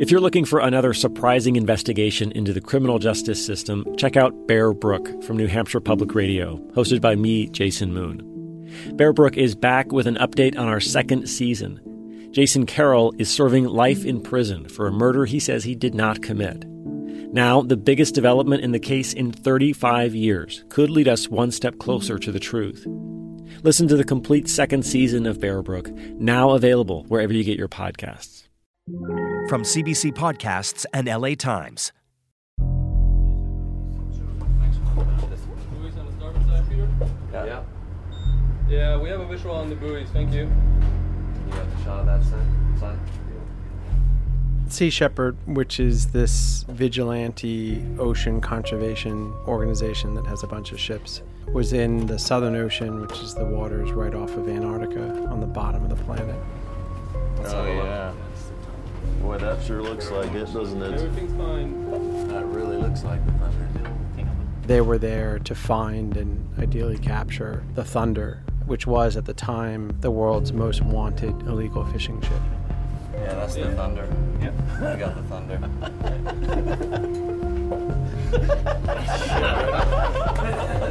If you're looking for another surprising investigation into the criminal justice system, check out Bear Brook from New Hampshire Public Radio, hosted by me, Jason Moon. Bear Brook is back with an update on our second season. Jason Carroll is serving life in prison for a murder he says he did not commit. Now, the biggest development in the case in 35 years could lead us one step closer to the truth. Listen to the complete second season of Bear Brook, now available wherever you get your podcasts. From CBC Podcasts and LA Times. Yeah. Yeah, we have a visual on the buoys. Thank you. You got the shot of that sign? sign? Sea Shepherd, which is this vigilante ocean conservation organization that has a bunch of ships, was in the Southern Ocean, which is the waters right off of Antarctica on the bottom of the planet. Oh yeah. Boy, that sure looks like it, doesn't it? Everything's fine. That really looks like the thunder. They were there to find and ideally capture the Thunder, which was at the time the world's most wanted illegal fishing ship. Yeah, that's the thunder. Yep. I got the thunder.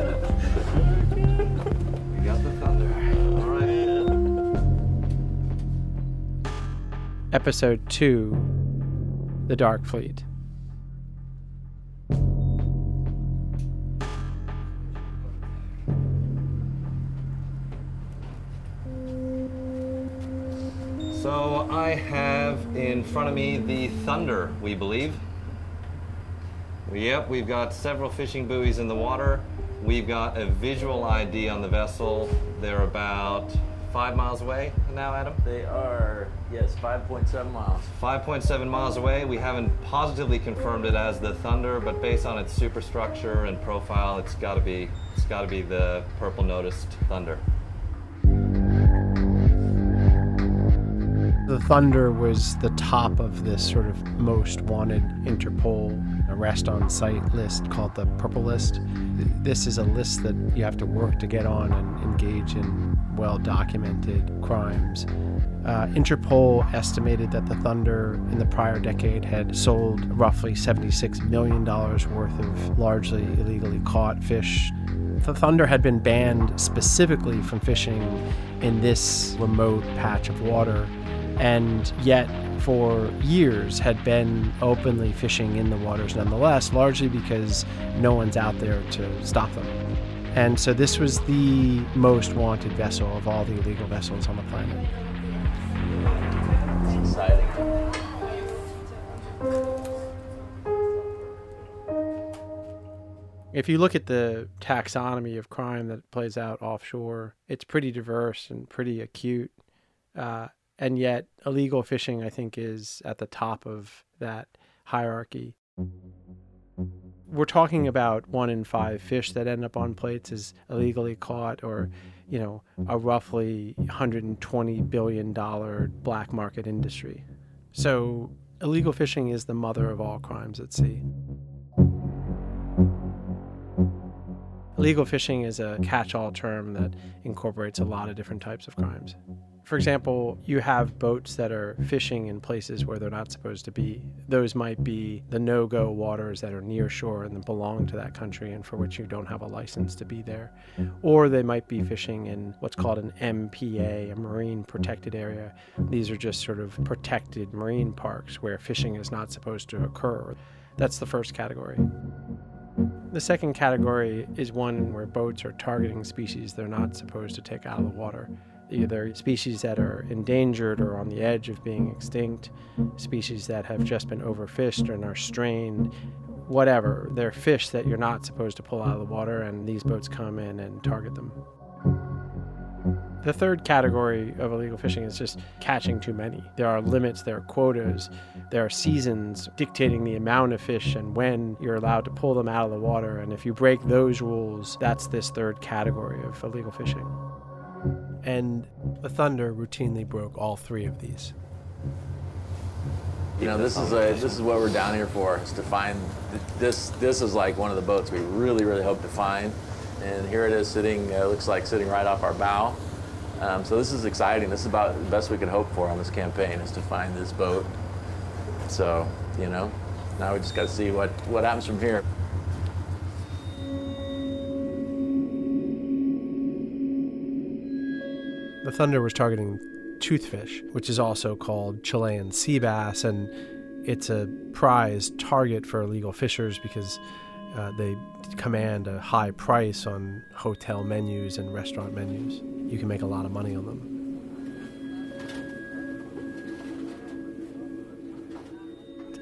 Episode 2 The Dark Fleet. So I have in front of me the Thunder, we believe. Yep, we've got several fishing buoys in the water. We've got a visual ID on the vessel. They're about five miles away now, Adam. They are, yes, 5.7 miles. 5.7 miles away. We haven't positively confirmed it as the Thunder, but based on its superstructure and profile, it's got to be it's got to be the purple noticed Thunder. The Thunder was the top of this sort of most wanted Interpol arrest on site list called the Purple List. This is a list that you have to work to get on and engage in well documented crimes. Uh, Interpol estimated that the Thunder in the prior decade had sold roughly $76 million worth of largely illegally caught fish. The Thunder had been banned specifically from fishing in this remote patch of water and yet for years had been openly fishing in the waters nonetheless, largely because no one's out there to stop them. And so this was the most wanted vessel of all the illegal vessels on the planet. If you look at the taxonomy of crime that plays out offshore, it's pretty diverse and pretty acute. Uh, and yet, illegal fishing, I think, is at the top of that hierarchy. We're talking about one in five fish that end up on plates is illegally caught, or, you know, a roughly $120 billion black market industry. So, illegal fishing is the mother of all crimes at sea. Illegal fishing is a catch all term that incorporates a lot of different types of crimes. For example, you have boats that are fishing in places where they're not supposed to be. Those might be the no go waters that are near shore and belong to that country and for which you don't have a license to be there. Or they might be fishing in what's called an MPA, a marine protected area. These are just sort of protected marine parks where fishing is not supposed to occur. That's the first category. The second category is one where boats are targeting species they're not supposed to take out of the water. Either species that are endangered or on the edge of being extinct, species that have just been overfished and are strained, whatever. They're fish that you're not supposed to pull out of the water, and these boats come in and target them. The third category of illegal fishing is just catching too many. There are limits, there are quotas, there are seasons dictating the amount of fish and when you're allowed to pull them out of the water. And if you break those rules, that's this third category of illegal fishing. And the Thunder routinely broke all three of these. You know, this is a, this is what we're down here for, is to find this. This is like one of the boats we really, really hope to find, and here it is sitting. Uh, looks like sitting right off our bow. Um, so this is exciting. This is about the best we could hope for on this campaign is to find this boat. So, you know, now we just got to see what, what happens from here. The Thunder was targeting toothfish, which is also called Chilean sea bass, and it's a prized target for illegal fishers because uh, they command a high price on hotel menus and restaurant menus. You can make a lot of money on them.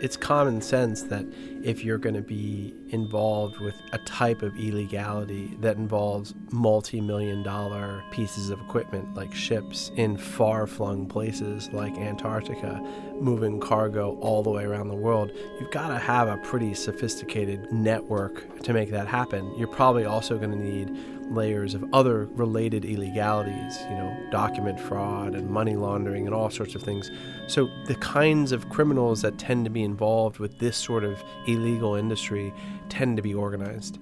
It's common sense that if you're going to be involved with a type of illegality that involves multi million dollar pieces of equipment like ships in far flung places like Antarctica, moving cargo all the way around the world, you've got to have a pretty sophisticated network to make that happen. You're probably also going to need layers of other related illegalities, you know, document fraud and money laundering and all sorts of things. So the kinds of criminals that tend to be involved with this sort of illegal industry tend to be organized.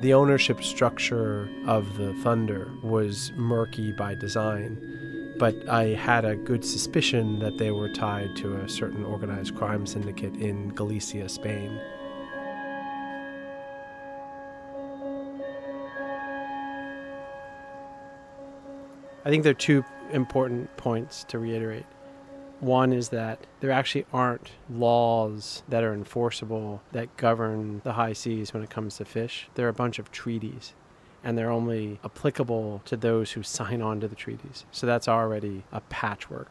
The ownership structure of the Thunder was murky by design, but I had a good suspicion that they were tied to a certain organized crime syndicate in Galicia, Spain. I think there are two important points to reiterate. One is that there actually aren't laws that are enforceable that govern the high seas when it comes to fish. There are a bunch of treaties, and they're only applicable to those who sign on to the treaties. So that's already a patchwork.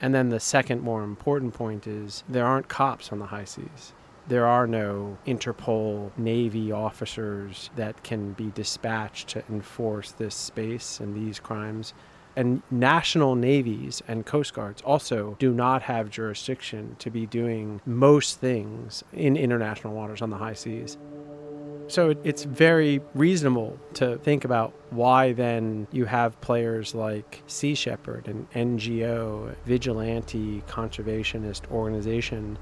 And then the second, more important point is there aren't cops on the high seas. There are no Interpol Navy officers that can be dispatched to enforce this space and these crimes. And national navies and coast guards also do not have jurisdiction to be doing most things in international waters on the high seas. So it's very reasonable to think about why then you have players like Sea Shepherd, an NGO, vigilante conservationist organization,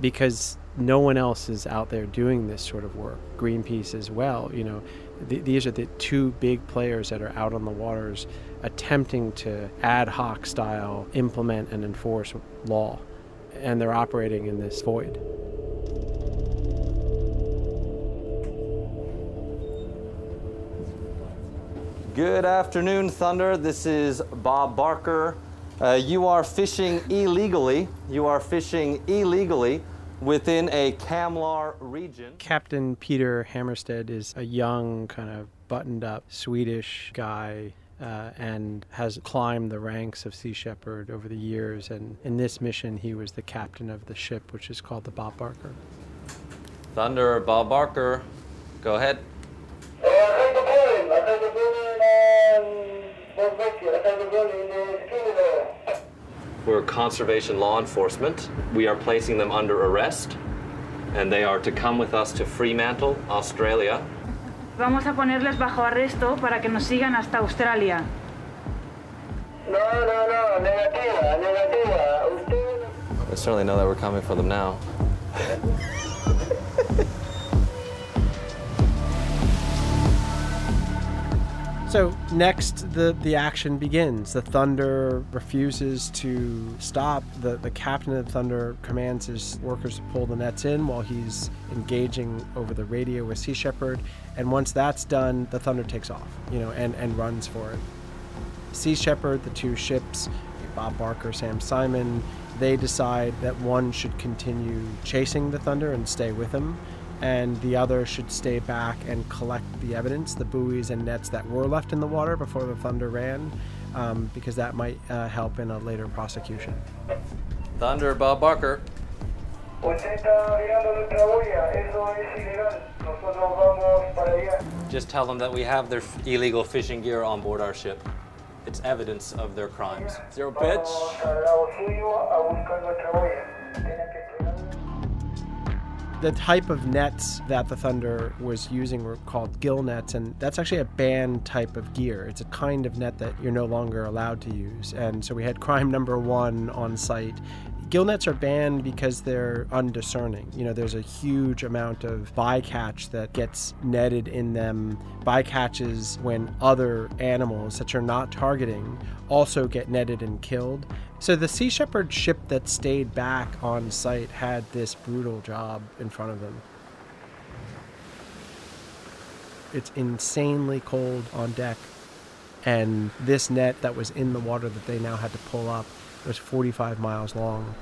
because no one else is out there doing this sort of work. Greenpeace as well, you know, th- these are the two big players that are out on the waters attempting to ad hoc style implement and enforce law, and they're operating in this void. Good afternoon, Thunder. This is Bob Barker. Uh, you are fishing illegally. You are fishing illegally within a CCAMLR region. Captain Peter Hammarstedt is a young, kind of buttoned up Swedish guy uh, and has climbed the ranks of Sea Shepherd over the years. And in this mission, he was the captain of the ship, which is called the Bob Barker. Thunder, Bob Barker. Go ahead. We're conservation law enforcement. We are placing them under arrest, and they are to come with us to Fremantle, Australia. Vamos a ponerles bajo arresto para que nos sigan hasta Australia. No, no, no, negativa, negativa. Usted I certainly know that we're coming for them now. So next, the, the action begins. The Thunder refuses to stop. The, the captain of the Thunder commands his workers to pull the nets in while he's engaging over the radio with Sea Shepherd. And once that's done, the Thunder takes off, you know, and, and runs for it. Sea Shepherd, the two ships, Bob Barker, Sam Simon, they decide that one should continue chasing the Thunder and stay with him, and the other should stay back and collect the evidence, the buoys and nets that were left in the water before the Thunder ran, um, because that might uh, help in a later prosecution. Thunder, Bob Barker. usted está mirando nuestra boya, eso es ilegal. Nosotros vamos para allá. Just tell them that we have their f- illegal fishing gear on board our ship. It's evidence of their crimes. Zero pitch. The type of nets that the Thunder was using were called gill nets, and that's actually a banned type of gear. It's a kind of net that you're no longer allowed to use. And so we had crime number one on site Gill nets are banned because they're undiscerning. You know, there's a huge amount of bycatch that gets netted in them. Bycatches when other animals that you're not targeting also get netted and killed. So the Sea Shepherd ship that stayed back on site had this brutal job in front of them. It's insanely cold on deck. And this net that was in the water that they now had to pull up was 45 miles long.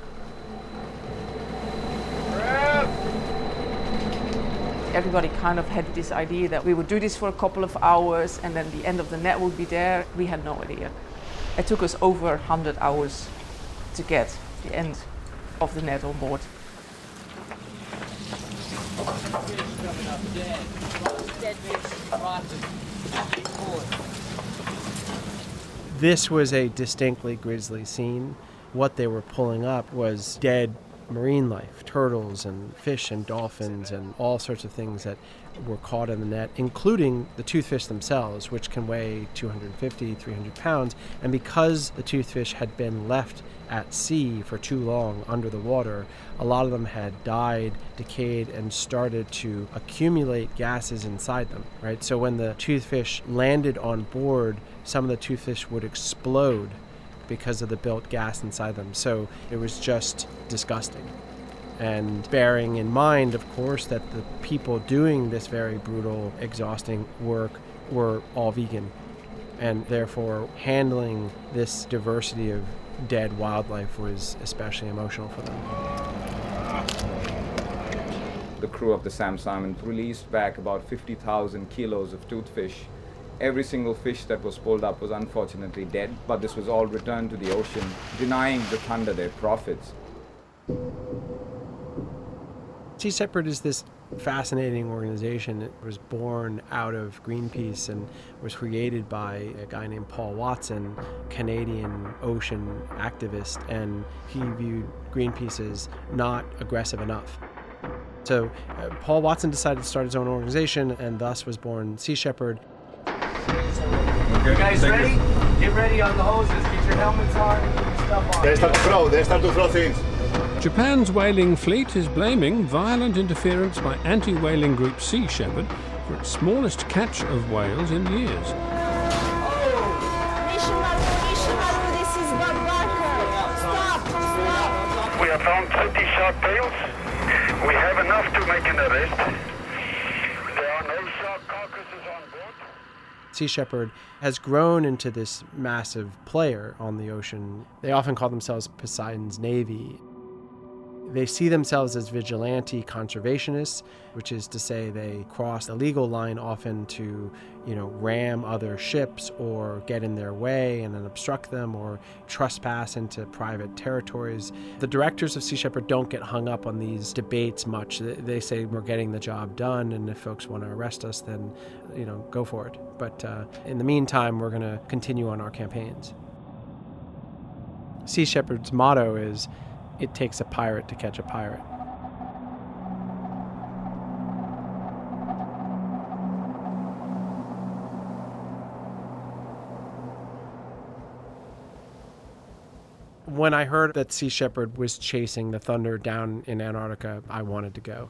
Everybody kind of had this idea that we would do this for a couple of hours and then the end of the net would be there. We had no idea. It took us over 100 hours to get the end of the net on board. This was a distinctly grisly scene. What they were pulling up was dead marine life, turtles and fish and dolphins and all sorts of things that were caught in the net, including the toothfish themselves, which can weigh 250, 300 pounds. And because the toothfish had been left at sea for too long under the water, a lot of them had died, decayed, and started to accumulate gases inside them, right? So when the toothfish landed on board, some of the toothfish would explode because of the built gas inside them. So it was just disgusting. And bearing in mind, of course, that the people doing this very brutal, exhausting work were all vegan. And therefore, handling this diversity of dead wildlife was especially emotional for them. The crew of the Sam Simon released back about 50,000 kilos of toothfish. Every single fish that was pulled up was unfortunately dead, but this was all returned to the ocean, denying the Thunder their profits. Sea Shepherd is this fascinating organization. It was born out of Greenpeace and was created by a guy named Paul Watson, Canadian ocean activist, and he viewed Greenpeace as not aggressive enough. So uh, Paul Watson decided to start his own organization, and thus was born Sea Shepherd. You guys ready? Get ready on the hoses. Get your helmets on. Your stuff on. They start to throw. They start to throw things. Japan's whaling fleet is blaming violent interference by anti whaling group Sea Shepherd for its smallest catch of whales in years. Oh, Mission Rappa, this is Barbara! Stop! Stop! We have found 30 shark tails. We have enough to make an arrest. There are no shark carcasses on board. Sea Shepherd has grown into this massive player on the ocean. They often call themselves Poseidon's Navy. They see themselves as vigilante conservationists, which is to say they cross the legal line often to, you know, ram other ships or get in their way and then obstruct them or trespass into private territories. The directors of Sea Shepherd don't get hung up on these debates much. They say we're getting the job done, and if folks want to arrest us, then, you know, go for it. But uh, in the meantime, we're going to continue on our campaigns. Sea Shepherd's motto is it takes a pirate to catch a pirate. When I heard that Sea Shepherd was chasing the Thunder down in Antarctica, I wanted to go.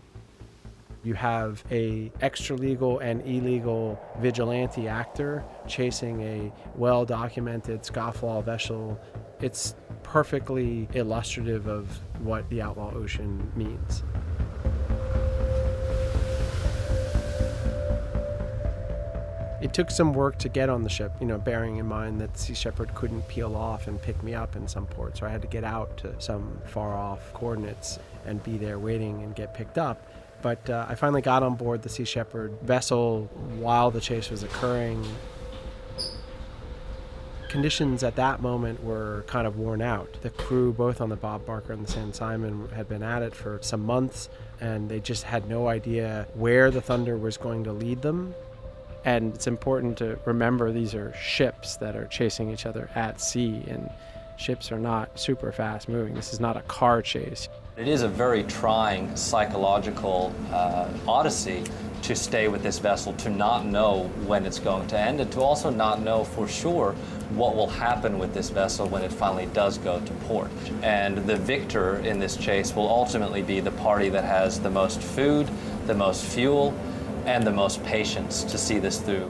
You have a extra legal and illegal vigilante actor chasing a well-documented scofflaw vessel. It's perfectly illustrative of what the outlaw ocean means. It took some work to get on the ship, you know, bearing in mind that Sea Shepherd couldn't peel off and pick me up in some port. So I had to get out to some far off coordinates and be there waiting and get picked up. But uh, I finally got on board the Sea Shepherd vessel while the chase was occurring. Conditions at that moment were kind of worn out. The crew, both on the Bob Barker and the Sam Simon, had been at it for some months and they just had no idea where the Thunder was going to lead them. And it's important to remember these are ships that are chasing each other at sea, and ships are not super fast moving. This is not a car chase. It is a very trying psychological uh, odyssey to stay with this vessel, to not know when it's going to end, and to also not know for sure what will happen with this vessel when it finally does go to port. And the victor in this chase will ultimately be the party that has the most food, the most fuel, and the most patience to see this through.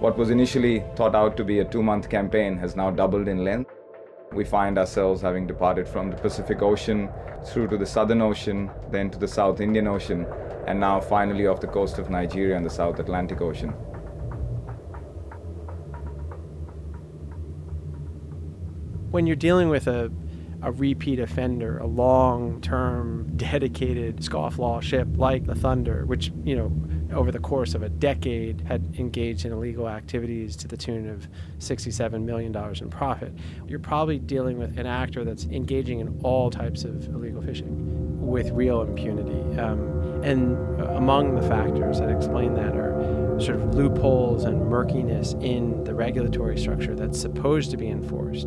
What was initially thought out to be a two month campaign has now doubled in length. We find ourselves having departed from the Pacific Ocean through to the Southern Ocean, then to the South Indian Ocean, and now finally off the coast of Nigeria and the South Atlantic Ocean. When you're dealing with a, a repeat offender, a long term, dedicated scofflaw ship like the Thunder, which, you know, over the course of a decade had engaged in illegal activities to the tune of $67 million in profit, you're probably dealing with an actor that's engaging in all types of illegal fishing with real impunity. Um, and among the factors that explain that are sort of loopholes and murkiness in the regulatory structure that's supposed to be enforced.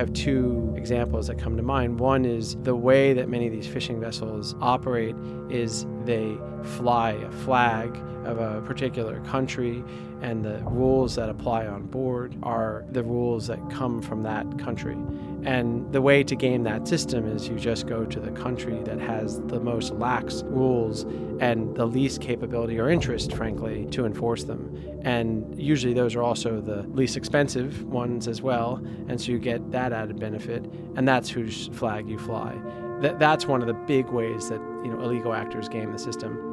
Have two examples that come to mind. One is the way that many of these fishing vessels operate is they fly a flag of a particular country and the rules that apply on board are the rules that come from that country. And the way to game that system is you just go to the country that has the most lax rules and the least capability or interest, frankly, to enforce them. And usually those are also the least expensive ones as well. And so you get that added benefit, and that's whose flag you fly. That, that's one of the big ways that you know illegal actors game the system.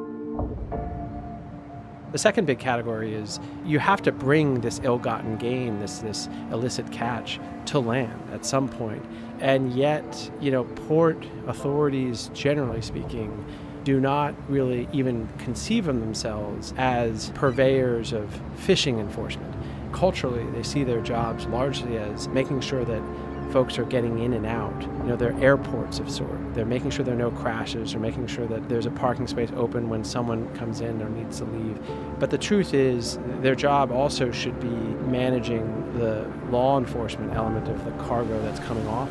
The second big category is you have to bring this ill-gotten gain, this this illicit catch, to land at some point. And yet, you know, port authorities, generally speaking, do not really even conceive of themselves as purveyors of fishing enforcement. Culturally, they see their jobs largely as making sure that folks are getting in and out. You know, they're airports of sort. They're making sure there are no crashes or making sure that there's a parking space open when someone comes in or needs to leave. But the truth is, their job also should be managing the law enforcement element of the cargo that's coming off.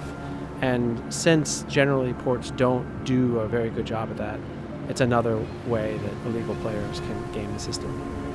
And since generally ports don't do a very good job at that, it's another way that illegal players can game the system.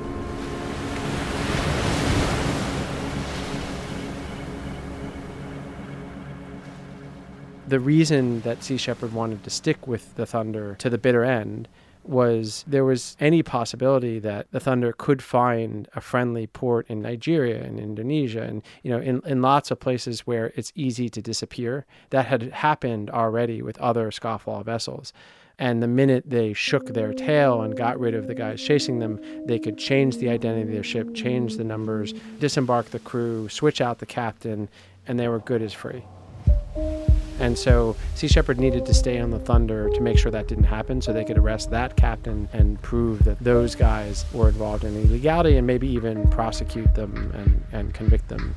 The reason that Sea Shepherd wanted to stick with the Thunder to the bitter end was there was any possibility that the Thunder could find a friendly port in Nigeria and Indonesia and you know in, in lots of places where it's easy to disappear. That had happened already with other scofflaw vessels. And the minute they shook their tail and got rid of the guys chasing them, they could change the identity of their ship, change the numbers, disembark the crew, switch out the captain, and they were good as free. And so Sea Shepherd needed to stay on the Thunder to make sure that didn't happen so they could arrest that captain and prove that those guys were involved in illegality and maybe even prosecute them and, and convict them.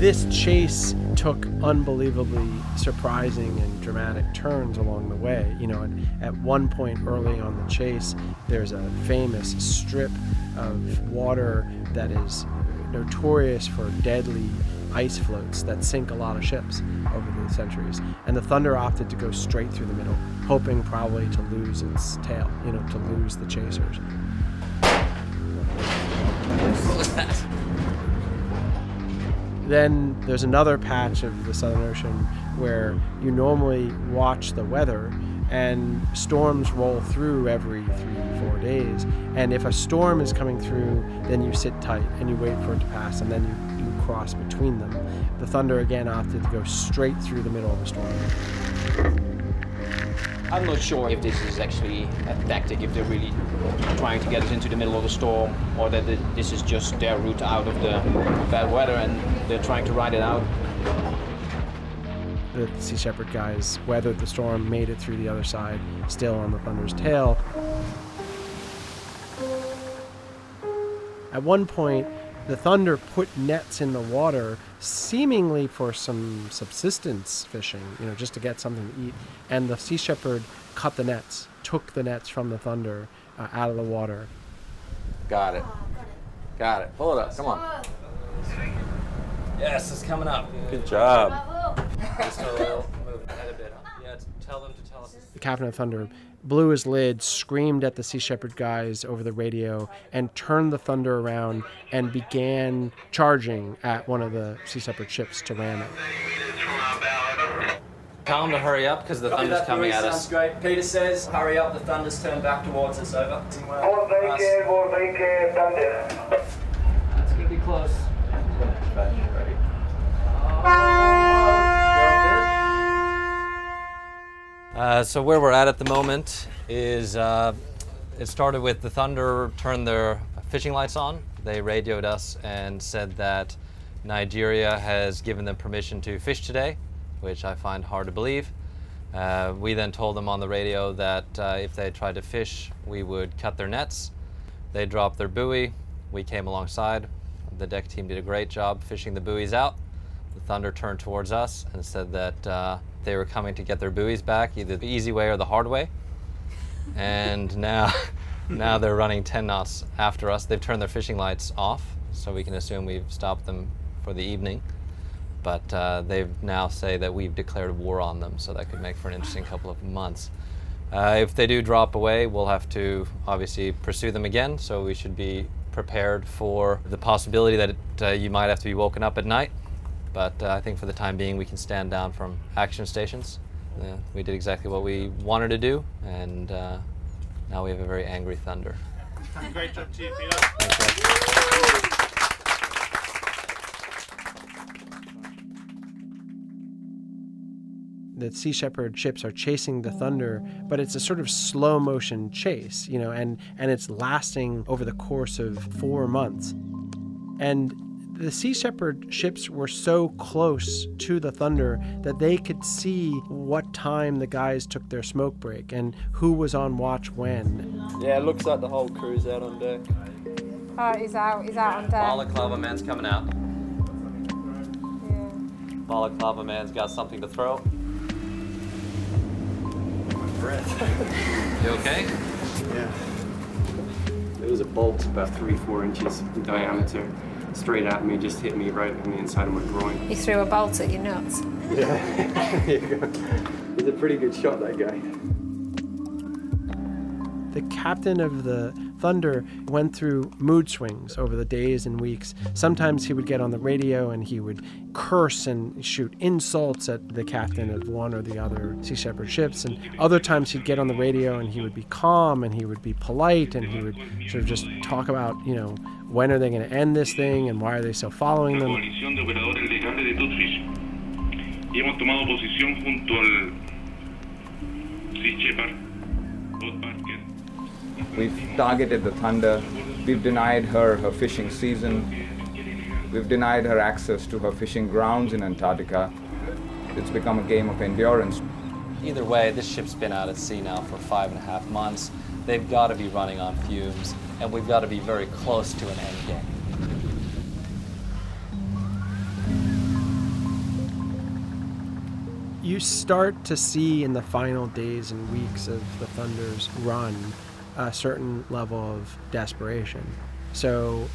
This chase took unbelievably surprising and dramatic turns along the way. You know, at one point early on the chase, there's a famous strip of water that is notorious for deadly ice floats that sink a lot of ships over the centuries. And the Thunder opted to go straight through the middle, hoping probably to lose its tail, you know, to lose the chasers. What was that? Then there's another patch of the Southern Ocean where you normally watch the weather and storms roll through every three, four days. And if a storm is coming through, then you sit tight and you wait for it to pass, and then you, you cross between them. The Thunder again opted to go straight through the middle of the storm. I'm not sure if this is actually a tactic, if they're really trying to get us into the middle of the storm, or that this is just their route out of the bad weather and they're trying to ride it out the Sea Shepherd guys weathered the storm, made it through the other side, still on the Thunder's tail. At one point, the Thunder put nets in the water, seemingly for some subsistence fishing, you know, just to get something to eat. And the Sea Shepherd cut the nets, took the nets from the Thunder uh, out of the water. Got it. Got it. Pull it up. Come on. Yes, it's coming up. Good job. Just a little move ahead a bit. Huh? Yeah, tell them to tell us. The captain of Thunder blew his lid, screamed at the Sea Shepherd guys over the radio, and turned the Thunder around and began charging at one of the Sea Shepherd ships to ram it. Tell them to hurry up because the thunder's coming at us. Sounds great. Peter says, hurry up, the thunder's turned back towards us, over. Mosaic, Mosaic, Thunder. It's gonna be close. Uh, so where we're at at the moment is uh, it started with the Thunder turned their fishing lights on. They radioed us and said that Nigeria has given them permission to fish today, which I find hard to believe. Uh, we then told them on the radio that uh, if they tried to fish, we would cut their nets. They dropped their buoy. We came alongside. The deck team did a great job fishing the buoys out. The Thunder turned towards us and said that uh, they were coming to get their buoys back, either the easy way or the hard way. And now, now they're running 10 knots after us. They've turned their fishing lights off, so we can assume we've stopped them for the evening. But uh, they now say that we've declared war on them, so that could make for an interesting couple of months. Uh, if they do drop away, we'll have to obviously pursue them again, so we should be prepared for the possibility that it, uh, you might have to be woken up at night. But uh, I think for the time being, we can stand down from action stations. Uh, we did exactly what we wanted to do, and uh, now we have a very angry Thunder. Great job to you, Peter. the Sea Shepherd ships are chasing the Thunder, but it's a sort of slow motion chase, you know, and, and it's lasting over the course of four months. And the Sea Shepherd ships were so close to the Thunder that they could see what time the guys took their smoke break and who was on watch when. Yeah, it looks like the whole crew's out on deck. Oh, he's out. He's out on deck. Balaclava man's coming out. Balaclava man's got something to throw. Breath. You okay? Yeah. It was a bolt about three, four inches in diameter, straight at me, just hit me right on the inside of my groin. He threw a bolt at your nuts. Yeah, there you go. He's a pretty good shot, that guy. The captain of the Thunder went through mood swings over the days and weeks. Sometimes he would get on the radio and he would curse and shoot insults at the captain of one or the other Sea Shepherd ships. And other times he'd get on the radio and he would be calm and he would be polite and he would sort of just talk about, you know, when are they going to end this thing and why are they still following them. We've targeted the Thunder. We've denied her her fishing season. We've denied her access to her fishing grounds in Antarctica. It's become a game of endurance. Either way, this ship's been out at sea now for five and a half months. They've got to be running on fumes, and we've got to be very close to an end game. You start to see in the final days and weeks of the Thunder's run a certain level of desperation. So,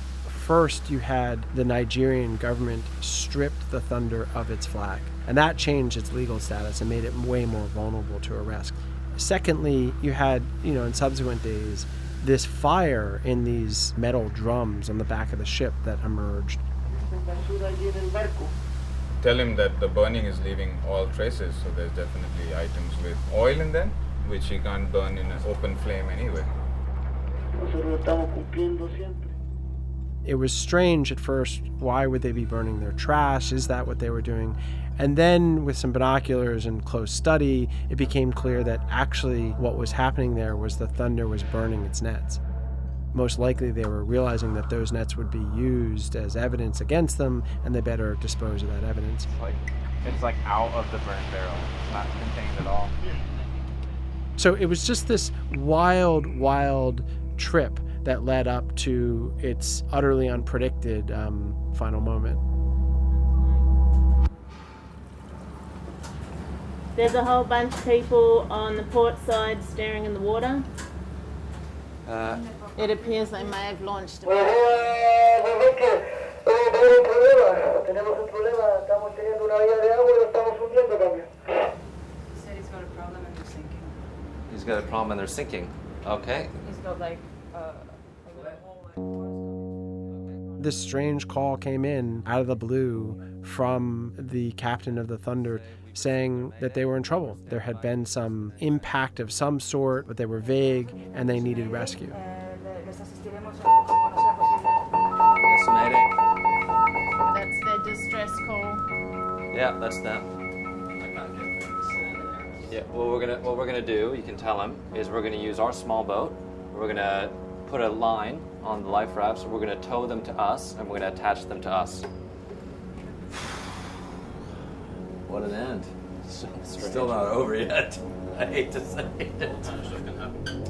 first, you had the Nigerian government stripped the Thunder of its flag, and that changed its legal status and made it way more vulnerable to arrest. Secondly, you had, you know, in subsequent days, this fire in these metal drums on the back of the ship that emerged. Tell him that the burning is leaving all traces, so there's definitely items with oil in them, which he can't burn in an open flame anyway. Nosotros estamos cumpliendo siempre. It was strange at first. Why would they be burning their trash? Is that what they were doing? And then, with some binoculars and close study, it became clear that actually what was happening there was the Thunder was burning its nets. Most likely, they were realizing that those nets would be used as evidence against them, and they better dispose of that evidence. Like it's like out of the burn barrel. It's not contained at all. So it was just this wild, wild trip that led up to its utterly unpredicted um, final moment. There's a whole bunch of people on the port side staring in the water. Uh, It appears they may have launched. Bueno, Enrique, eh, tenemos un problema. Tenemos un problema. Estamos teniendo una vía de agua y lo estamos hundiendo también. said he's got a problem He's got a problem and they're sinking. Okay. He's got like uh, This strange call came in out of the blue from the captain of the Thunder saying that they were in trouble. There had been some impact of some sort, but they were vague and they needed rescue. That's their distress call. Yeah, that's them. Yeah, what we're gonna what we're gonna do, you can tell him, is we're gonna use our small boat. We're gonna put a line on the life rafts. We're gonna tow them to us, and we're gonna attach them to us. What an end! Still not over yet. I hate to say it.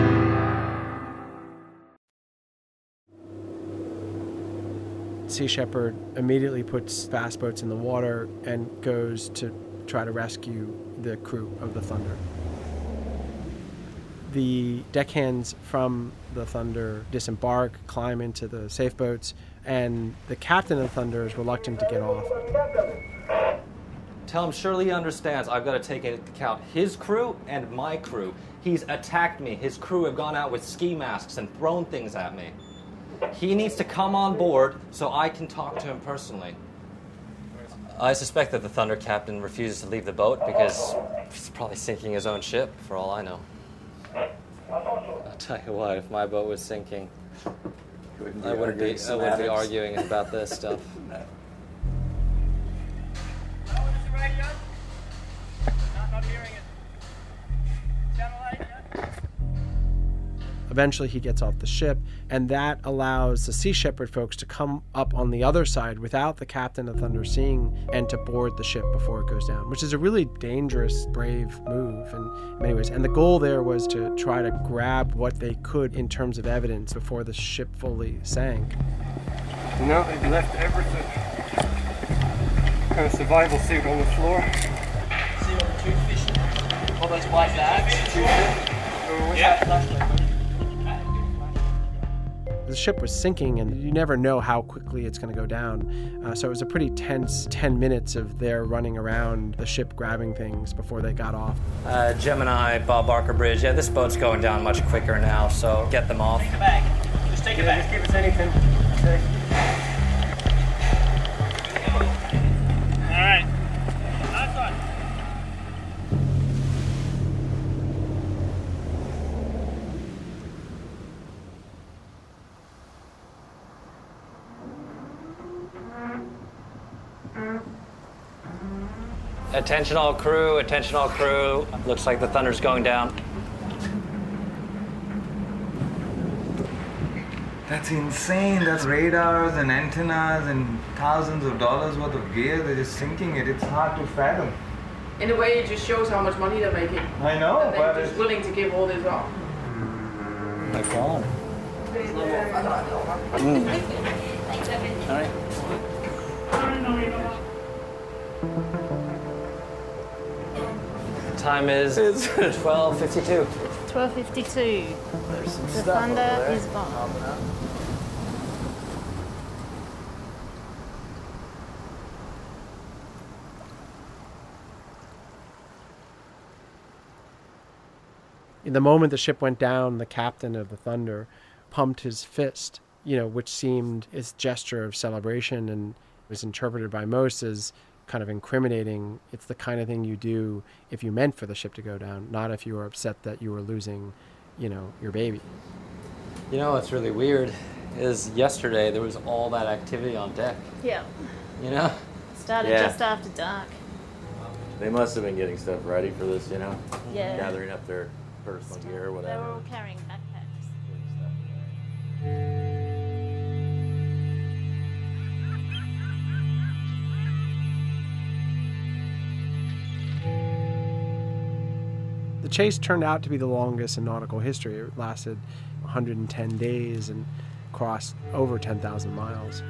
Sea Shepherd immediately puts fast boats in the water and goes to try to rescue the crew of the Thunder. The deckhands from the Thunder disembark, climb into the safe boats, and the captain of the Thunder is reluctant to get off. Tell him surely he understands. I've got to take into account his crew and my crew. He's attacked me. His crew have gone out with ski masks and thrown things at me. He needs to come on board so I can talk to him personally. I suspect that the Thunder captain refuses to leave the boat because he's probably sinking his own ship, for all I know. I'll tell you what, if my boat was sinking, Wouldn't I wouldn't be, arguing I wouldn't be arguing about this stuff. Eventually, he gets off the ship, and that allows the Sea Shepherd folks to come up on the other side without the captain of Thunder seeing and to board the ship before it goes down, which is a really dangerous, brave move in many ways. And the goal there was to try to grab what they could in terms of evidence before the ship fully sank. No, they left everything. Kind of survival suit on the floor. See all the toothfish? All those white bags? Yeah. The ship was sinking, and you never know how quickly it's going to go down. Uh, so it was a pretty tense 10 minutes of their running around the ship grabbing things before they got off. Uh, Gemini, Bob Barker Bridge. Yeah, this boat's going down much quicker now, so get them off. Take it back. Just take it Yeah, back. just give us anything. Okay. Attention all crew, attention all crew. Looks like the Thunder's going down. That's insane. That's radars and antennas and thousands of dollars worth of gear. They're just sinking it. It's hard to fathom. In a way, it just shows how much money they're making. I know, And they're but just it's- willing to give all this up. My phone. All right. Time is It's 12:52. 1252. There's some The stuff over thunder there. is gone. In the moment the ship went down, the captain of the Thunder pumped his fist, you know, which seemed his gesture of celebration and was interpreted by most as kind of incriminating. It's the kind of thing you do if you meant for the ship to go down, not if you were upset that you were losing, you know, your baby. You know what's really weird is yesterday there was all that activity on deck. Yeah. You know? Started Yeah. just after dark. They must have been getting stuff ready for this, you know? Yeah. Gathering up their personal gear or They were whatever. all carrying chase turned out to be the longest in nautical history. It lasted 110 days and crossed over 10,000 miles.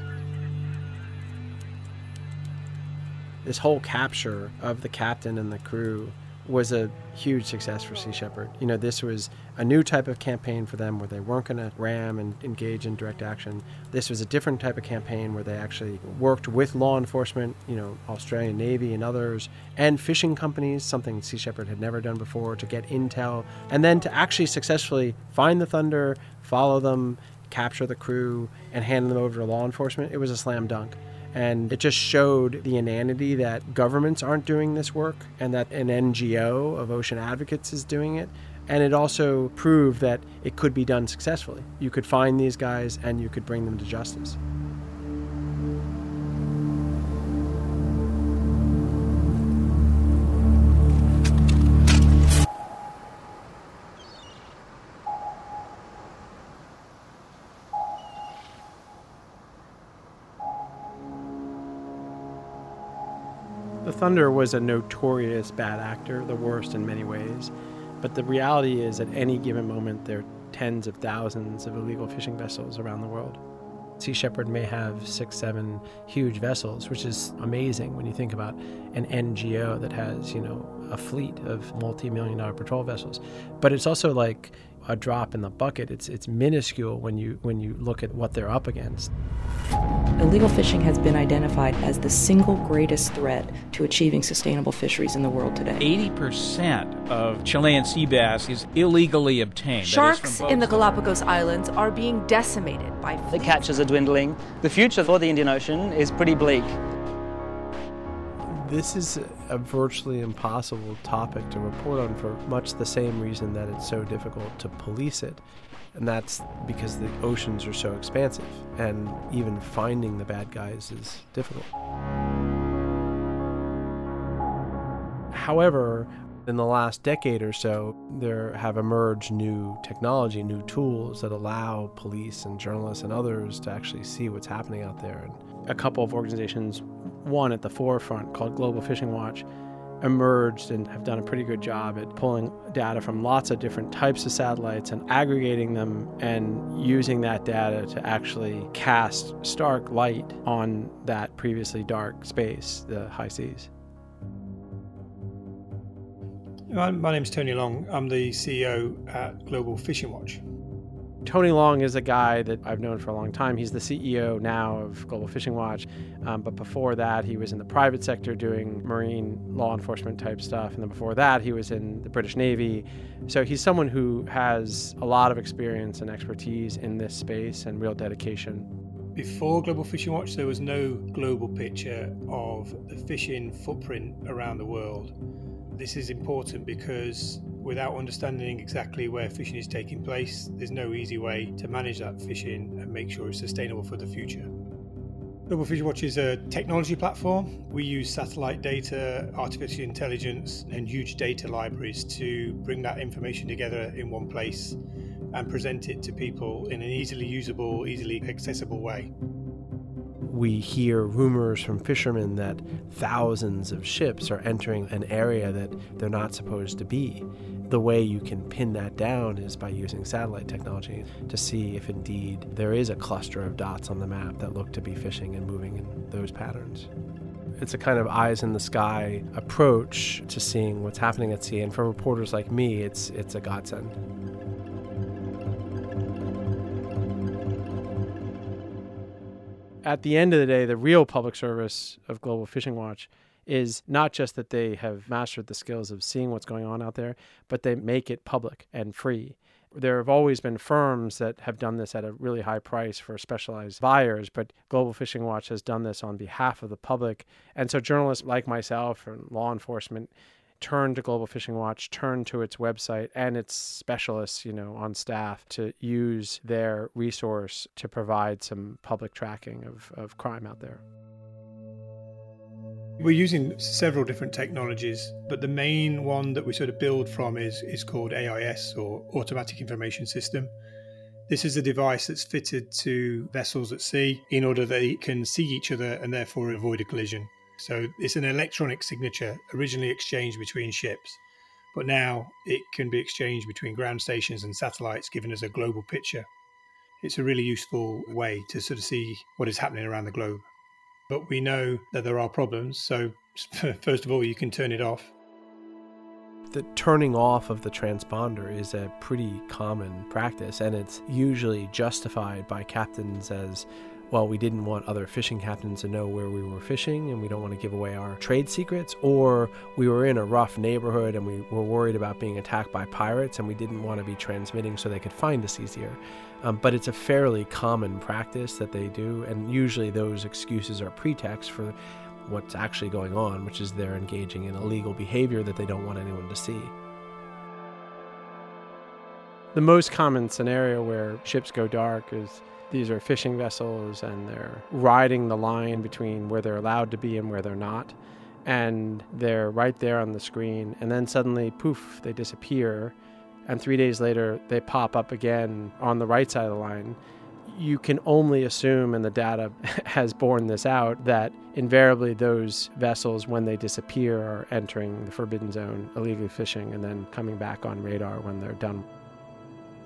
This whole capture of the captain and the crew was a huge success for Sea Shepherd. You know, this was a new type of campaign for them where they weren't going to ram and engage in direct action. This was a different type of campaign where they actually worked with law enforcement, you know, Australian Navy and others, and fishing companies, something Sea Shepherd had never done before, to get intel, and then to actually successfully find the Thunder, follow them, capture the crew, and hand them over to law enforcement. It was a slam dunk. And it just showed the inanity that governments aren't doing this work and that an NGO of ocean advocates is doing it. And it also proved that it could be done successfully. You could find these guys and you could bring them to justice. Thunder was a notorious bad actor, the worst in many ways. But the reality is, at any given moment, there are tens of thousands of illegal fishing vessels around the world. Sea Shepherd may have six, seven huge vessels, which is amazing when you think about an NGO that has, you know, a fleet of multi-million dollar patrol vessels. But it's also like a drop in the bucket. It's it's minuscule when you when you look at what they're up against. Illegal fishing has been identified as the single greatest threat to achieving sustainable fisheries in the world today. 80% of Chilean sea bass is illegally obtained. Sharks in the Galapagos Islands are being decimated by The catches are dwindling. The future for the Indian Ocean is pretty bleak. This is a virtually impossible topic to report on for much the same reason that it's so difficult to police it. And that's because the oceans are so expansive, and even finding the bad guys is difficult. However, in the last decade or so, there have emerged new technology, new tools that allow police and journalists and others to actually see what's happening out there. And a couple of organizations, one at the forefront called Global Fishing Watch, emerged and have done a pretty good job at pulling data from lots of different types of satellites and aggregating them and using that data to actually cast stark light on that previously dark space, the high seas. My, my name's Tony Long. I'm the CEO at Global Fishing Watch. Tony Long is a guy that I've known for a long time. He's the CEO now of Global Fishing Watch. Um, but before that, he was in the private sector doing marine law enforcement type stuff. And then before that, he was in the British Navy. So he's someone who has a lot of experience and expertise in this space and real dedication. Before Global Fishing Watch, there was no global picture of the fishing footprint around the world. This is important because without understanding exactly where fishing is taking place, there's no easy way to manage that fishing and make sure it's sustainable for the future. Global Fishing Watch is a technology platform. We use satellite data, artificial intelligence, and huge data libraries to bring that information together in one place and present it to people in an easily usable, easily accessible way. We hear rumors from fishermen that thousands of ships are entering an area that they're not supposed to be. The way you can pin that down is by using satellite technology to see if indeed there is a cluster of dots on the map that look to be fishing and moving in those patterns. It's a kind of eyes in the sky approach to seeing what's happening at sea, and for reporters like me, it's it's a godsend. At the end of the day, the real public service of Global Fishing Watch is not just that they have mastered the skills of seeing what's going on out there, but they make it public and free. There have always been firms that have done this at a really high price for specialized buyers, but Global Fishing Watch has done this on behalf of the public. And so journalists like myself and law enforcement turn to Global Fishing Watch, turn to its website and its specialists, you know, on staff to use their resource to provide some public tracking of, of crime out there. We're using several different technologies, but the main one that we sort of build from is, is called AIS or Automatic Information System. This is a device that's fitted to vessels at sea in order that they can see each other and therefore avoid a collision. So it's an electronic signature originally exchanged between ships. but now it can be exchanged between ground stations and satellites, giving us a global picture. It's a really useful way to sort of see what is happening around the globe. But we know that there are problems, so first of all, you can turn it off. The turning off of the transponder is a pretty common practice, and it's usually justified by captains as well, we didn't want other fishing captains to know where we were fishing and we don't want to give away our trade secrets, or we were in a rough neighborhood and we were worried about being attacked by pirates and we didn't want to be transmitting so they could find us easier. Um, but it's a fairly common practice that they do, and usually those excuses are pretext for what's actually going on, which is they're engaging in illegal behavior that they don't want anyone to see. The most common scenario where ships go dark is these are fishing vessels and they're riding the line between where they're allowed to be and where they're not. And they're right there on the screen. And then suddenly, poof, they disappear. And three days later, they pop up again on the right side of the line. You can only assume, and the data has borne this out, that invariably those vessels, when they disappear, are entering the forbidden zone, illegally fishing, and then coming back on radar when they're done.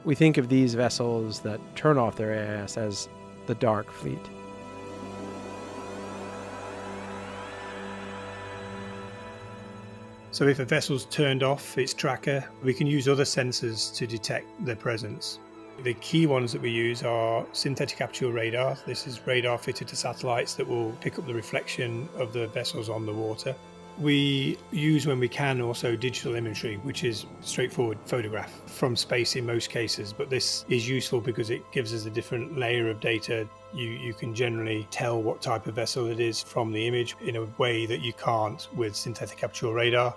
We think of these vessels that turn off their AIS as the dark fleet. So if a vessel's turned off its tracker, we can use other sensors to detect their presence. The key ones that we use are synthetic aperture radar. This is radar fitted to satellites that will pick up the reflection of the vessels on the water. We use, when we can, also digital imagery, which is straightforward photograph from space in most cases. But this is useful because it gives us a different layer of data. You, you can generally tell what type of vessel it is from the image in a way that you can't with synthetic aperture radar.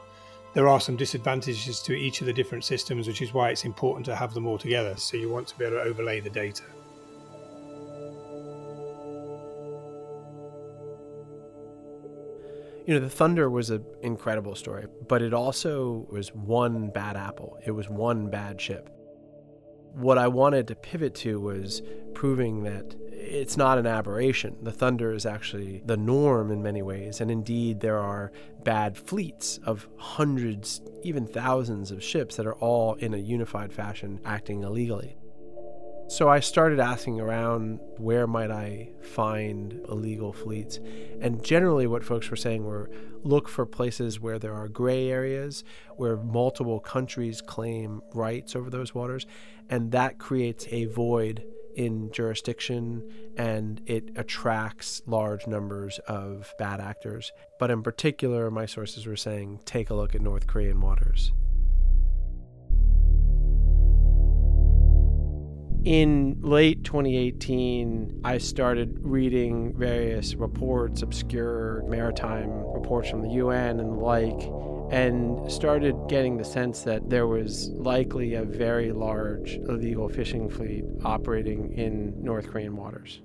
There are some disadvantages to each of the different systems, which is why it's important to have them all together. So you want to be able to overlay the data. You know, the Thunder was an incredible story, but it also was one bad apple. It was one bad ship. What I wanted to pivot to was proving that it's not an aberration. The Thunder is actually the norm in many ways, and indeed, there are bad fleets of hundreds, even thousands of ships that are all in a unified fashion acting illegally. So I started asking around where might I find illegal fleets. And generally, what folks were saying were look for places where there are gray areas, where multiple countries claim rights over those waters. And that creates a void in jurisdiction and it attracts large numbers of bad actors. But in particular, my sources were saying take a look at North Korean waters. In late 2018, I started reading various reports, obscure maritime reports from the UN and the like, and started getting the sense that there was likely a very large illegal fishing fleet operating in North Korean waters.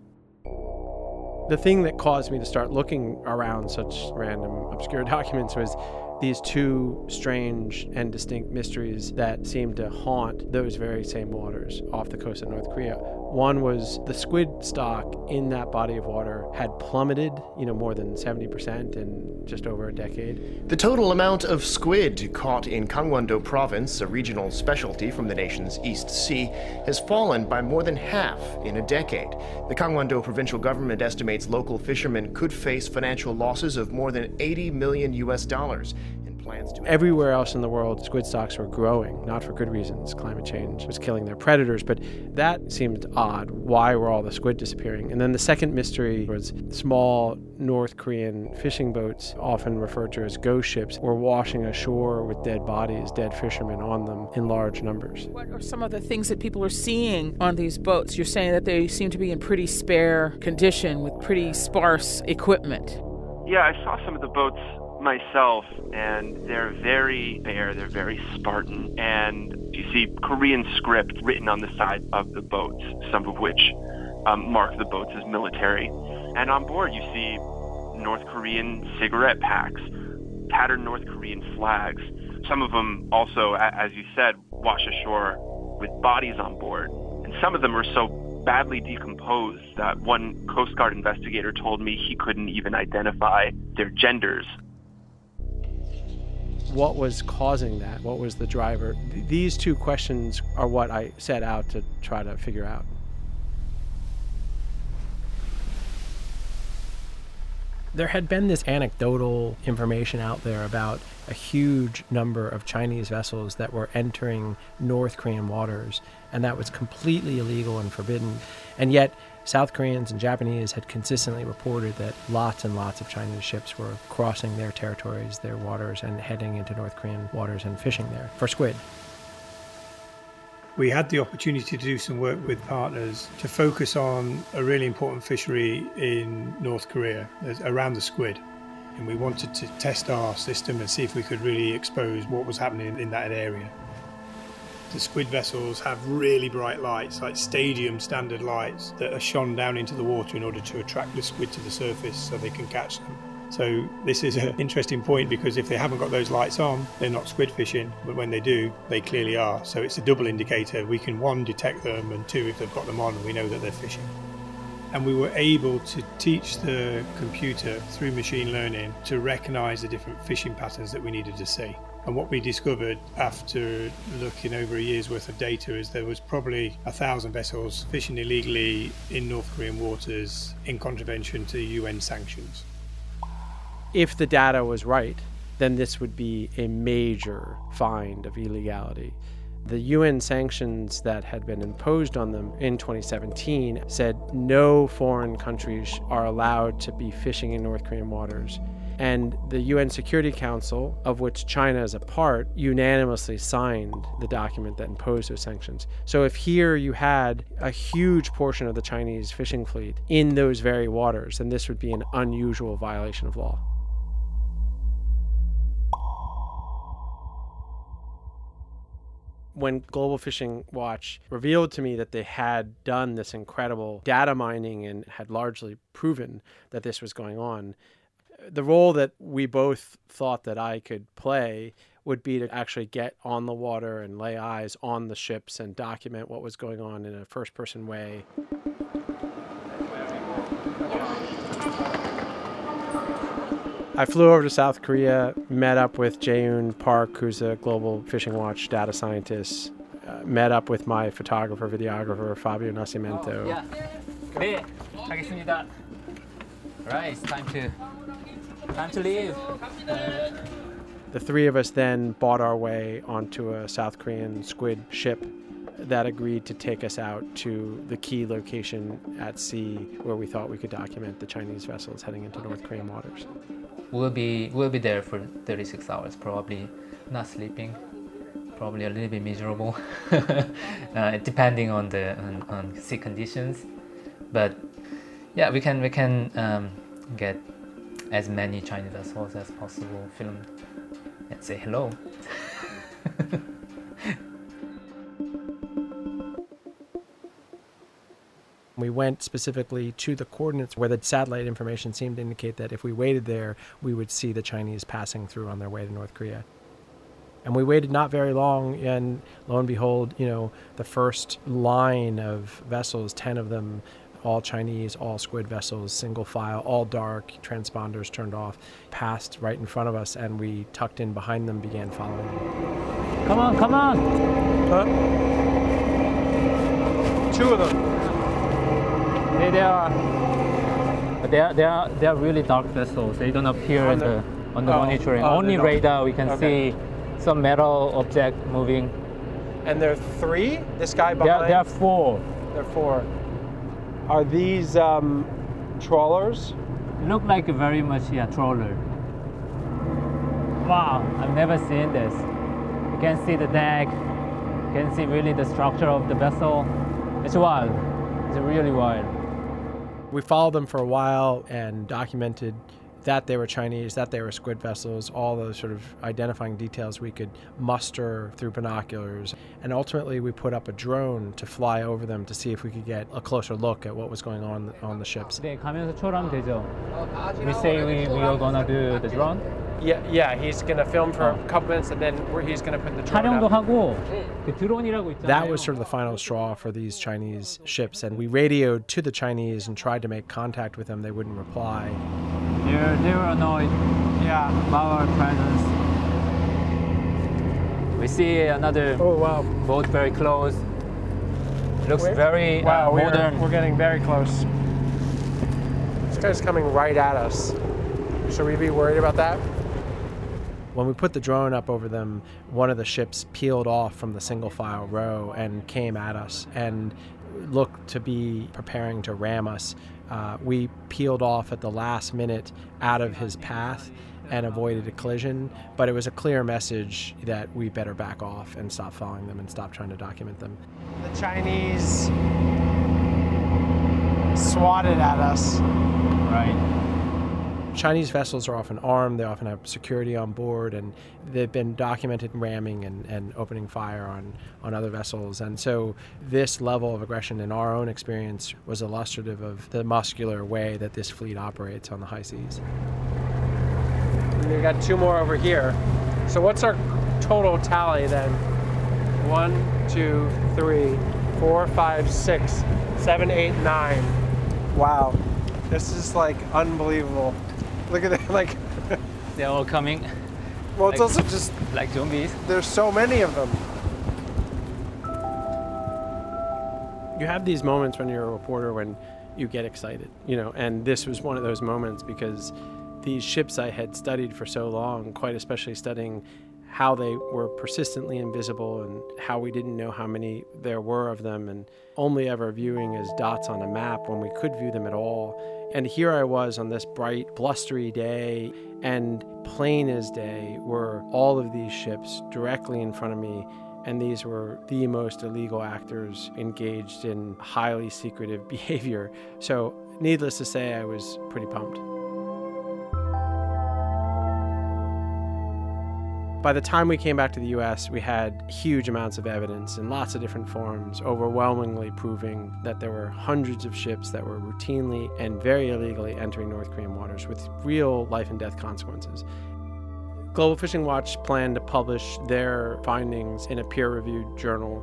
The thing that caused me to start looking around such random obscure documents was these two strange and distinct mysteries that seem to haunt those very same waters off the coast of North Korea. One was the squid stock in that body of water had plummeted, you know, more than 70% in just over a decade. The total amount of squid caught in Gangwon-do province, a regional specialty from the nation's East Sea, has fallen by more than half in a decade. The Gangwon-do provincial government estimates local fishermen could face financial losses of more than 80 million US dollars plans to. Everywhere else in the world, squid stocks were growing, not for good reasons. Climate change was killing their predators, but that seemed odd. Why were all the squid disappearing? And then the second mystery was small North Korean fishing boats, often referred to as ghost ships, were washing ashore with dead bodies, dead fishermen on them in large numbers. What are some of the things that people are seeing on these boats? You're saying that they seem to be in pretty spare condition with pretty sparse equipment. Yeah, I saw some of the boats myself, and they're very bare, they're very Spartan, and you see Korean script written on the side of the boats, some of which um, mark the boats as military. And on board, you see North Korean cigarette packs, patterned North Korean flags. Some of them also, as you said, wash ashore with bodies on board. And some of them are so badly decomposed that one Coast Guard investigator told me he couldn't even identify their genders What was causing that? What was the driver? Th- These two questions are what I set out to try to figure out. There had been this anecdotal information out there about a huge number of Chinese vessels that were entering North Korean waters, and that was completely illegal and forbidden. And yet, South Koreans and Japanese had consistently reported that lots and lots of Chinese ships were crossing their territories, their waters, and heading into North Korean waters and fishing there for squid. We had the opportunity to do some work with partners to focus on a really important fishery in North Korea around the squid. And we wanted to test our system and see if we could really expose what was happening in that area. The squid vessels have really bright lights, like stadium standard lights, that are shone down into the water in order to attract the squid to the surface so they can catch them. So this is an interesting point because if they haven't got those lights on, they're not squid fishing, but when they do, they clearly are. So it's a double indicator. We can one detect them, and two, if they've got them on, we know that they're fishing. And we were able to teach the computer through machine learning to recognize the different fishing patterns that we needed to see. And what we discovered after looking over a year's worth of data is there was probably a thousand vessels fishing illegally in North Korean waters in contravention to UN sanctions. If the data was right, then this would be a major find of illegality. The UN sanctions that had been imposed on them in 2017 said no foreign countries are allowed to be fishing in North Korean waters. And the UN Security Council, of which China is a part, unanimously signed the document that imposed those sanctions. So if here you had a huge portion of the Chinese fishing fleet in those very waters, then this would be an unusual violation of law. When Global Fishing Watch revealed to me that they had done this incredible data mining and had largely proven that this was going on, the role that we both thought that I could play would be to actually get on the water and lay eyes on the ships and document what was going on in a first person way. I flew over to South Korea, met up with Jaeyoon Park, who's a global fishing watch data scientist, uh, met up with my photographer, videographer, Fabio Nascimento. Oh, yeah. Right, it's time to, time to leave. The three of us then bought our way onto a South Korean squid ship that agreed to take us out to the key location at sea where we thought we could document the Chinese vessels heading into North Korean waters. We'll be we'll be there for 36 hours, probably not sleeping, probably a little bit miserable, uh, depending on the on, on sea conditions. But yeah, we can we can um, get as many Chinese vessels as possible filmed and say hello. We went specifically to the coordinates where the satellite information seemed to indicate that if we waited there, we would see the Chinese passing through on their way to North Korea. And we waited not very long, and lo and behold, you know, the first line of vessels, 10 of them, all Chinese, all squid vessels, single file, all dark, transponders turned off, passed right in front of us, and we tucked in behind them, began following them. Come on, come on. Two of them. They, they are they are they are they are really dark vessels. They don't appear On the- on the oh, monitoring. oh, Only radar we can Okay. see some metal object moving. And there are three? This guy There, behind? there are four. There are four. Are these um, trawlers? Look like a very much yeah trawler. Wow, I've never seen this. You can see the deck. You can see really the structure of the vessel. It's wild. It's really wild. We followed them for a while and documented that they were Chinese, that they were squid vessels, all those sort of identifying details we could muster through binoculars. And ultimately, we put up a drone to fly over them to see if we could get a closer look at what was going on on the ships. 네, 가면서 초람 되죠. We say we, we are gonna do the drone. Yeah, yeah, he's going to film for a couple minutes and then he's going to put the drone 촬영도 up. 하고 그 드론이라고 있잖아요. That was sort of the final straw for these Chinese ships, and we radioed to the Chinese and tried to make contact with them. They wouldn't reply. They're, they were annoyed yeah. by our presence. We see another oh, wow. boat very close. Looks We're- very wow, uh, we're- modern. We're, getting very close. This guy's coming right at us. Should we be worried about that? When we put the drone up over them, one of the ships peeled off from the single file row and came at us and looked to be preparing to ram us. Uh, we peeled off at the last minute out of his path and avoided a collision, but it was a clear message that we better back off and stop following them and stop trying to document them. The Chinese swatted at us. Right. Chinese vessels are often armed, they often have security on board, and they've been documented ramming and, and opening fire on, on other vessels. And so, this level of aggression, in our own experience, was illustrative of the muscular way that this fleet operates on the high seas. We got two more over here. So, what's our total tally then? One, two, three, four, five, six, seven, eight, nine. Wow. This is like unbelievable. Look at that. Like, They're all coming. well, it's also just like zombies. there's so many of them. You have these moments when you're a reporter when you get excited, you know, and this was one of those moments because these ships I had studied for so long, quite especially studying how they were persistently invisible and how we didn't know how many there were of them, and only ever viewing as dots on a map when we could view them at all. And here I was on this bright, blustery day, and plain as day were all of these ships directly in front of me. And these were the most illegal actors engaged in highly secretive behavior. So, needless to say, I was pretty pumped. By the time we came back to the US, we had huge amounts of evidence in lots of different forms, overwhelmingly proving that there were hundreds of ships that were routinely and very illegally entering North Korean waters with real life and death consequences. Global Fishing Watch planned to publish their findings in a peer reviewed journal.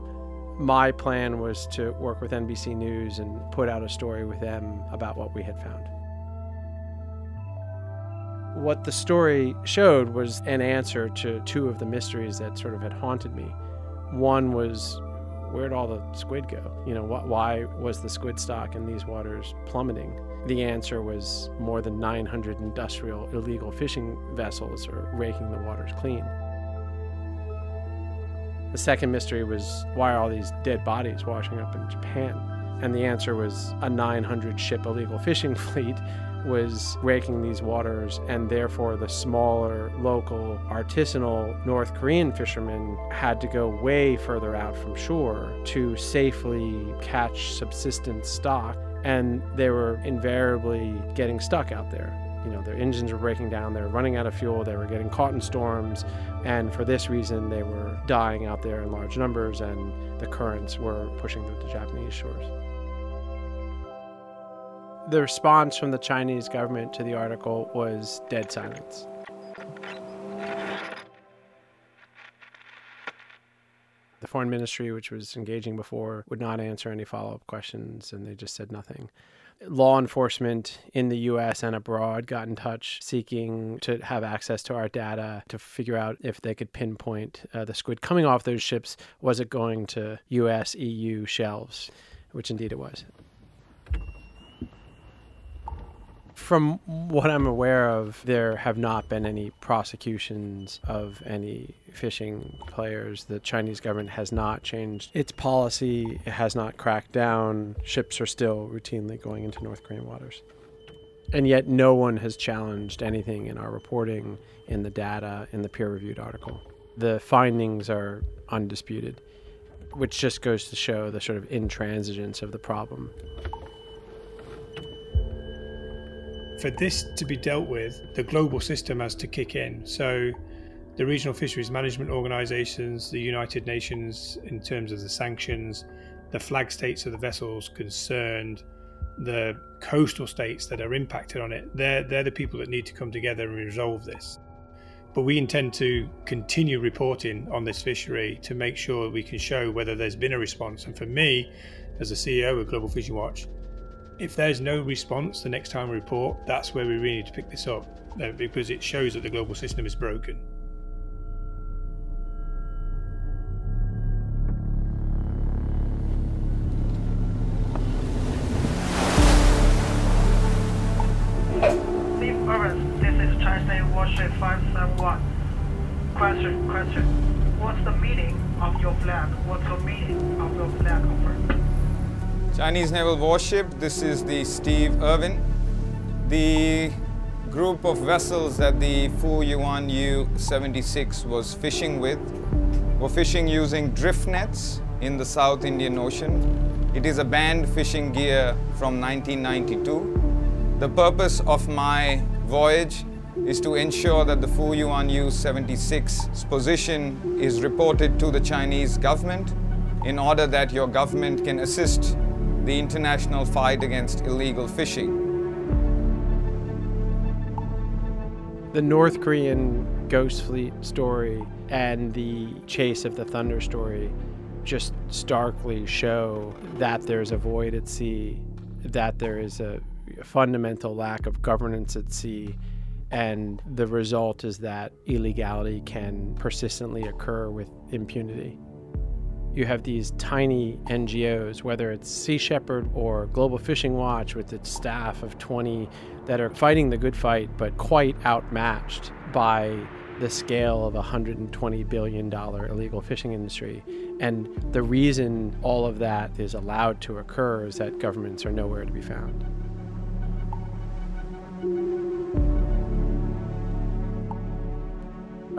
My plan was to work with NBC News and put out a story with them about what we had found. What the story showed was an answer to two of the mysteries that sort of had haunted me. One was where'd all the squid go? You know, wh- why was the squid stock in these waters plummeting? The answer was more than 900 industrial illegal fishing vessels are raking the waters clean. The second mystery was why are all these dead bodies washing up in Japan? And the answer was a 900 ship illegal fishing fleet was raking these waters, and therefore the smaller, local, artisanal North Korean fishermen had to go way further out from shore to safely catch subsistence stock, and they were invariably getting stuck out there. You know, their engines were breaking down, they were running out of fuel, they were getting caught in storms, and for this reason, they were dying out there in large numbers, and the currents were pushing them to Japanese shores. The response from the Chinese government to the article was dead silence. The foreign ministry, which was engaging before, would not answer any follow up questions, and they just said nothing. Law enforcement in the US and abroad got in touch seeking to have access to our data to figure out if they could pinpoint uh, the squid coming off those ships. Was it going to US, EU shelves? Which indeed it was. From what I'm aware of, there have not been any prosecutions of any fishing players. The Chinese government has not changed its policy, it has not cracked down. Ships are still routinely going into North Korean waters. And yet, no one has challenged anything in our reporting, in the data, in the peer reviewed article. The findings are undisputed, which just goes to show the sort of intransigence of the problem. For this to be dealt with, the global system has to kick in. So, the regional fisheries management organizations, the United Nations, in terms of the sanctions, the flag states of the vessels concerned, the coastal states that are impacted on it, they're, they're the people that need to come together and resolve this. But we intend to continue reporting on this fishery to make sure we can show whether there's been a response. And for me, as the CEO of Global Fishing Watch, if there's no response the next time we report, that's where we really need to pick this up uh, because it shows that the global system is broken. Chinese naval warship, this is the Steve Irwin. The group of vessels that the Fu Yuan U-76 was fishing with were fishing using drift nets in the South Indian Ocean. It is a banned fishing gear from 1992. The purpose of my voyage is to ensure that the Fu Yuan U-76's position is reported to the Chinese government in order that your government can assist the international fight against illegal fishing. The North Korean Ghost Fleet story and the Chase of the Thunder story just starkly show that there's a void at sea, that there is a fundamental lack of governance at sea, and the result is that illegality can persistently occur with impunity. You have these tiny NGOs, whether it's Sea Shepherd or Global Fishing Watch, with its staff of 20 that are fighting the good fight, but quite outmatched by the scale of a $120 billion illegal fishing industry. And the reason all of that is allowed to occur is that governments are nowhere to be found.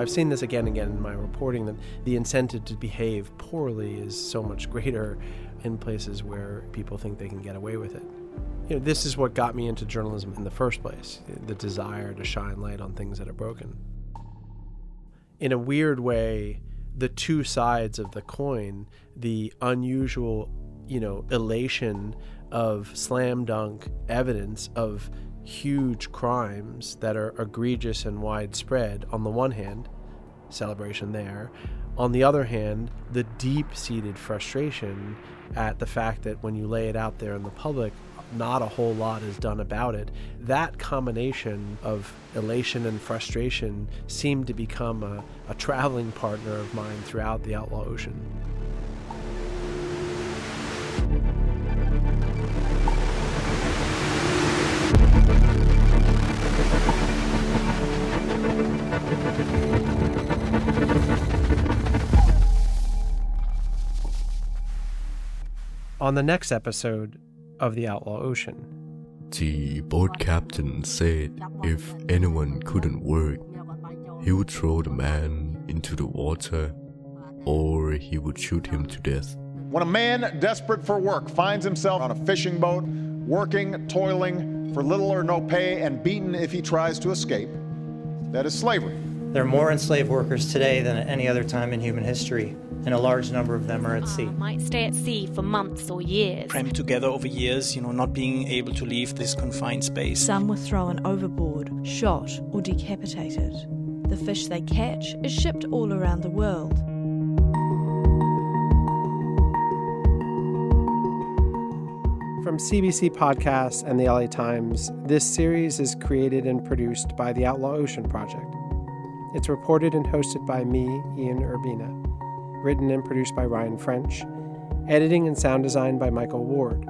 I've seen this again and again in my reporting that the incentive to behave poorly is so much greater in places where people think they can get away with it. You know, this is what got me into journalism in the first place the desire to shine light on things that are broken. In a weird way, the two sides of the coin, the unusual, you know, elation of slam dunk evidence of huge crimes that are egregious and widespread on the one hand, celebration there. On the other hand, the deep seated frustration at the fact that when you lay it out there in the public, not a whole lot is done about it. That combination of elation and frustration seemed to become a, a traveling partner of mine throughout the Outlaw Ocean. On the next episode of The Outlaw Ocean, The boat captain said if anyone couldn't work, he would throw the man into the water or he would shoot him to death. When a man desperate for work finds himself on a fishing boat, working, toiling for little or no pay, and beaten if he tries to escape, that is slavery. There are more enslaved workers today than at any other time in human history, and a large number of them are at sea. Uh, might stay at sea for months or years. crammed together over years, you know, not being able to leave this confined space. Some were thrown overboard, shot, or decapitated. The fish they catch is shipped all around the world. From CBC Podcasts and the LA Times, this series is created and produced by the Outlaw Ocean Project. It's reported and hosted by me, Ian Urbina. Written and produced by Ryan French. Editing and sound design by Michael Ward.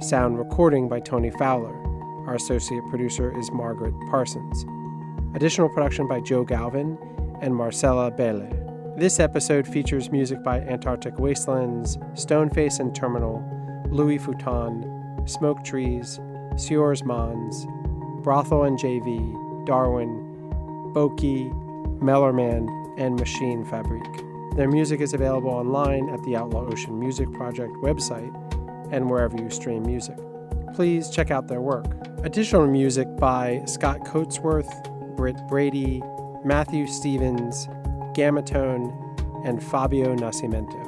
Sound recording by Tony Fowler. Our associate producer is Margaret Parsons. Additional production by Joe Galvin and Marcella Bele. This episode features music by Antarctic Wastelands, Stoneface and Terminal, Louis Futon, Smoke Trees, Sieurs Mons, Brothel and JV, Darwin, Boki, Mellerman, and Machine Fabrique. Their music is available online at the Outlaw Ocean Music Project website and wherever you stream music. Please check out their work. Additional music by Scott Coatsworth, Britt Brady, Matthew Stevens, Gamatone, and Fabio Nascimento.